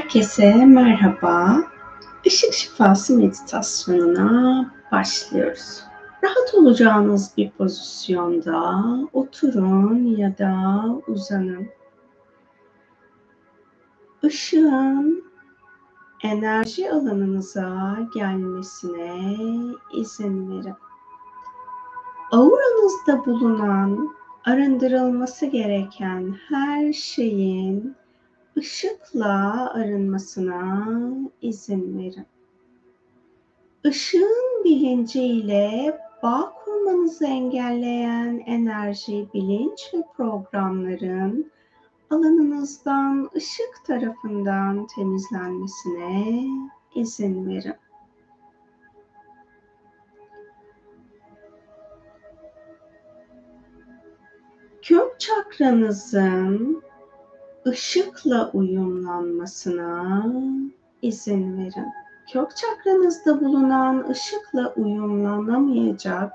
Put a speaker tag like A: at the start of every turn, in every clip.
A: Herkese merhaba. Işık şifası meditasyonuna başlıyoruz. Rahat olacağınız bir pozisyonda oturun ya da uzanın. Işığın enerji alanınıza gelmesine izin verin. Auranızda bulunan arındırılması gereken her şeyin ışıkla arınmasına izin verin. Işığın bilinciyle bağ kurmanızı engelleyen enerji, bilinç ve programların alanınızdan ışık tarafından temizlenmesine izin verin. Kök çakranızın ışıkla uyumlanmasına izin verin. Kök çakranızda bulunan ışıkla uyumlanamayacak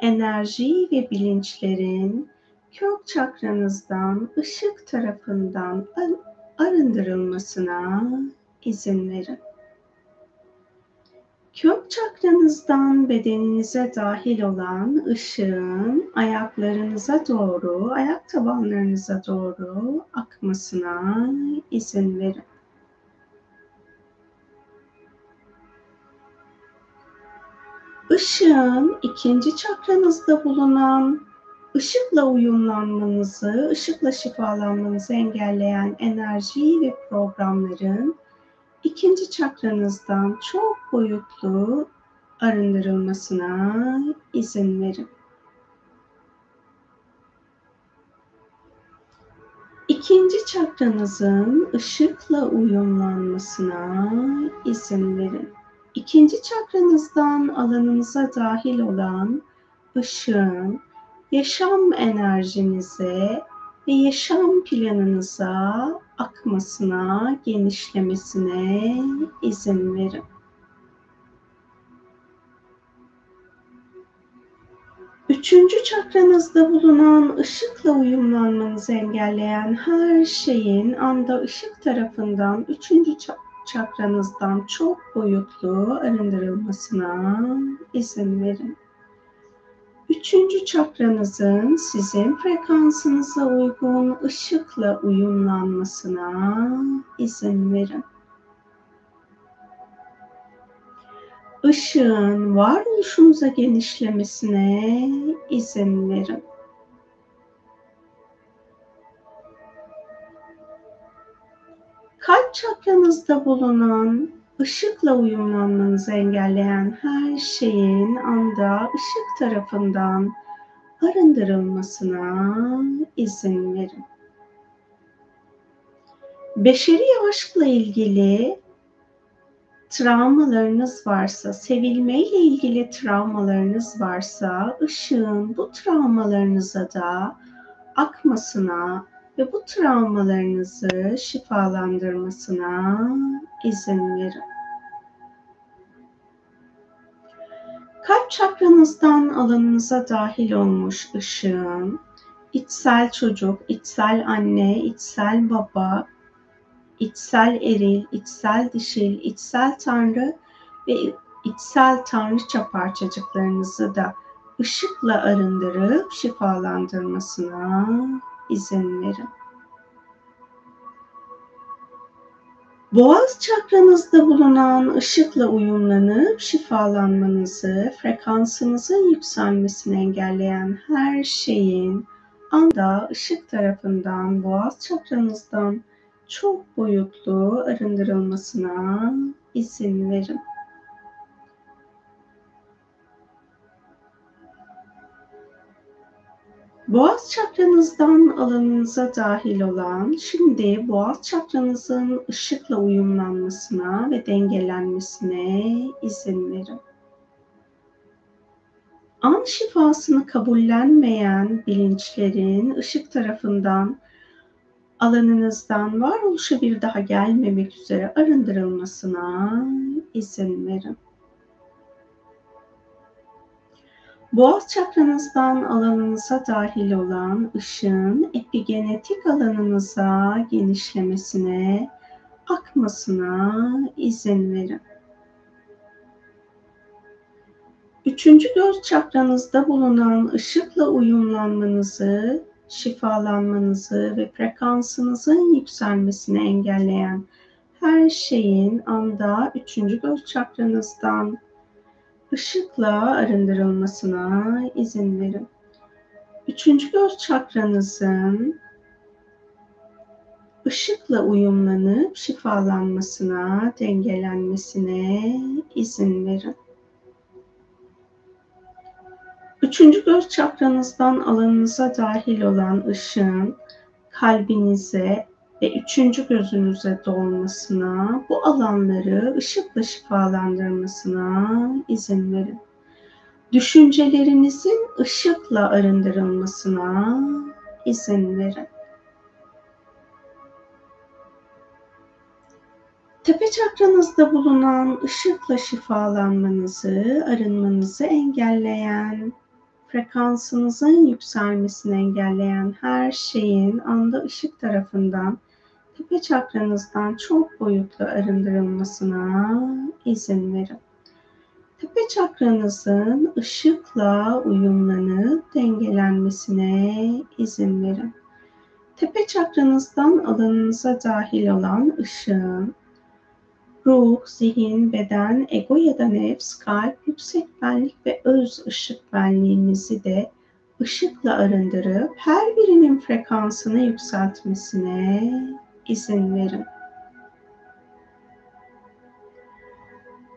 A: enerji ve bilinçlerin kök çakranızdan ışık tarafından arındırılmasına izin verin. Kök çakranızdan bedeninize dahil olan ışığın ayaklarınıza doğru, ayak tabanlarınıza doğru akmasına izin verin. Işığın ikinci çakranızda bulunan ışıkla uyumlanmanızı, ışıkla şifalanmanızı engelleyen enerji ve programların ikinci çakranızdan çok boyutlu arındırılmasına izin verin. İkinci çakranızın ışıkla uyumlanmasına izin verin. İkinci çakranızdan alanınıza dahil olan ışığın yaşam enerjinize ve yaşam planınıza akmasına, genişlemesine izin verin. Üçüncü çakranızda bulunan ışıkla uyumlanmanızı engelleyen her şeyin anda ışık tarafından üçüncü çakranızdan çok boyutlu arındırılmasına izin verin. Üçüncü çakranızın sizin frekansınıza uygun ışıkla uyumlanmasına izin verin. Işığın varoluşunuza genişlemesine izin verin. Kalp çakranızda bulunan ışıkla uyumlanmanızı engelleyen her şeyin anda ışık tarafından arındırılmasına izin verin. Beşeri aşkla ilgili travmalarınız varsa, sevilmeyle ilgili travmalarınız varsa, ışığın bu travmalarınıza da akmasına ve bu travmalarınızı şifalandırmasına izin verin. Kalp çakranızdan alanınıza dahil olmuş ışığın, içsel çocuk, içsel anne, içsel baba, içsel eril, içsel dişil, içsel tanrı ve içsel tanrıça parçacıklarınızı da ışıkla arındırıp şifalandırmasına izin verin. Boğaz çakranızda bulunan ışıkla uyumlanıp şifalanmanızı, frekansınızın yükselmesini engelleyen her şeyin anda ışık tarafından boğaz çakranızdan çok boyutlu arındırılmasına izin verin. Boğaz çakranızdan alanınıza dahil olan, şimdi boğaz çakranızın ışıkla uyumlanmasına ve dengelenmesine izin verin. An şifasını kabullenmeyen bilinçlerin ışık tarafından alanınızdan varoluşa bir daha gelmemek üzere arındırılmasına izin verin. Boğaz çakranızdan alanınıza dahil olan ışığın epigenetik alanınıza genişlemesine, akmasına izin verin. Üçüncü göz çakranızda bulunan ışıkla uyumlanmanızı, şifalanmanızı ve frekansınızın yükselmesini engelleyen her şeyin anda üçüncü göz çakranızdan ışıkla arındırılmasına izin verin. Üçüncü göz çakranızın ışıkla uyumlanıp şifalanmasına, dengelenmesine izin verin. Üçüncü göz çakranızdan alanınıza dahil olan ışığın kalbinize ve üçüncü gözünüze dolmasına, bu alanları ışıkla şifalandırmasına izin verin. Düşüncelerinizin ışıkla arındırılmasına izin verin. Tepe çakranızda bulunan ışıkla şifalanmanızı, arınmanızı engelleyen, frekansınızın yükselmesini engelleyen her şeyin anda ışık tarafından tepe çakranızdan çok boyutlu arındırılmasına izin verin. Tepe çakranızın ışıkla uyumlanıp dengelenmesine izin verin. Tepe çakranızdan alanınıza dahil olan ışığın ruh, zihin, beden, ego ya da nefs, kalp, yüksek benlik ve öz ışık benliğinizi de ışıkla arındırıp her birinin frekansını yükseltmesine izin verin.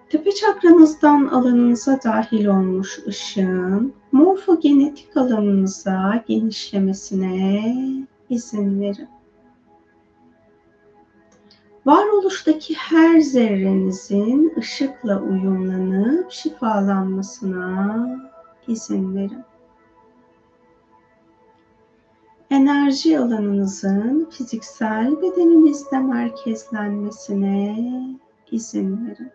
A: Tepe çakranızdan alanınıza dahil olmuş ışığın morfogenetik alanınıza genişlemesine izin verin. Varoluştaki her zerrenizin ışıkla uyumlanıp şifalanmasına izin verin. Enerji alanınızın fiziksel bedeninizde merkezlenmesine izin verin.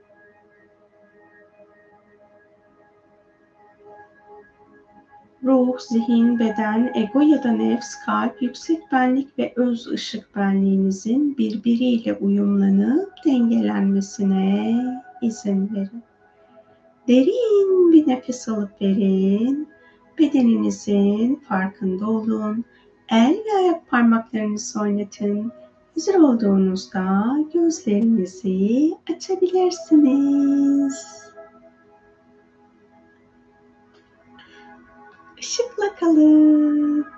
A: ruh, zihin, beden, ego ya da nefs, kalp, yüksek benlik ve öz ışık benliğinizin birbiriyle uyumlanıp dengelenmesine izin verin. Derin bir nefes alıp verin. Bedeninizin farkında olun. El ve ayak parmaklarınızı oynatın. Hazır olduğunuzda gözlerinizi açabilirsiniz. ışıkla kalın.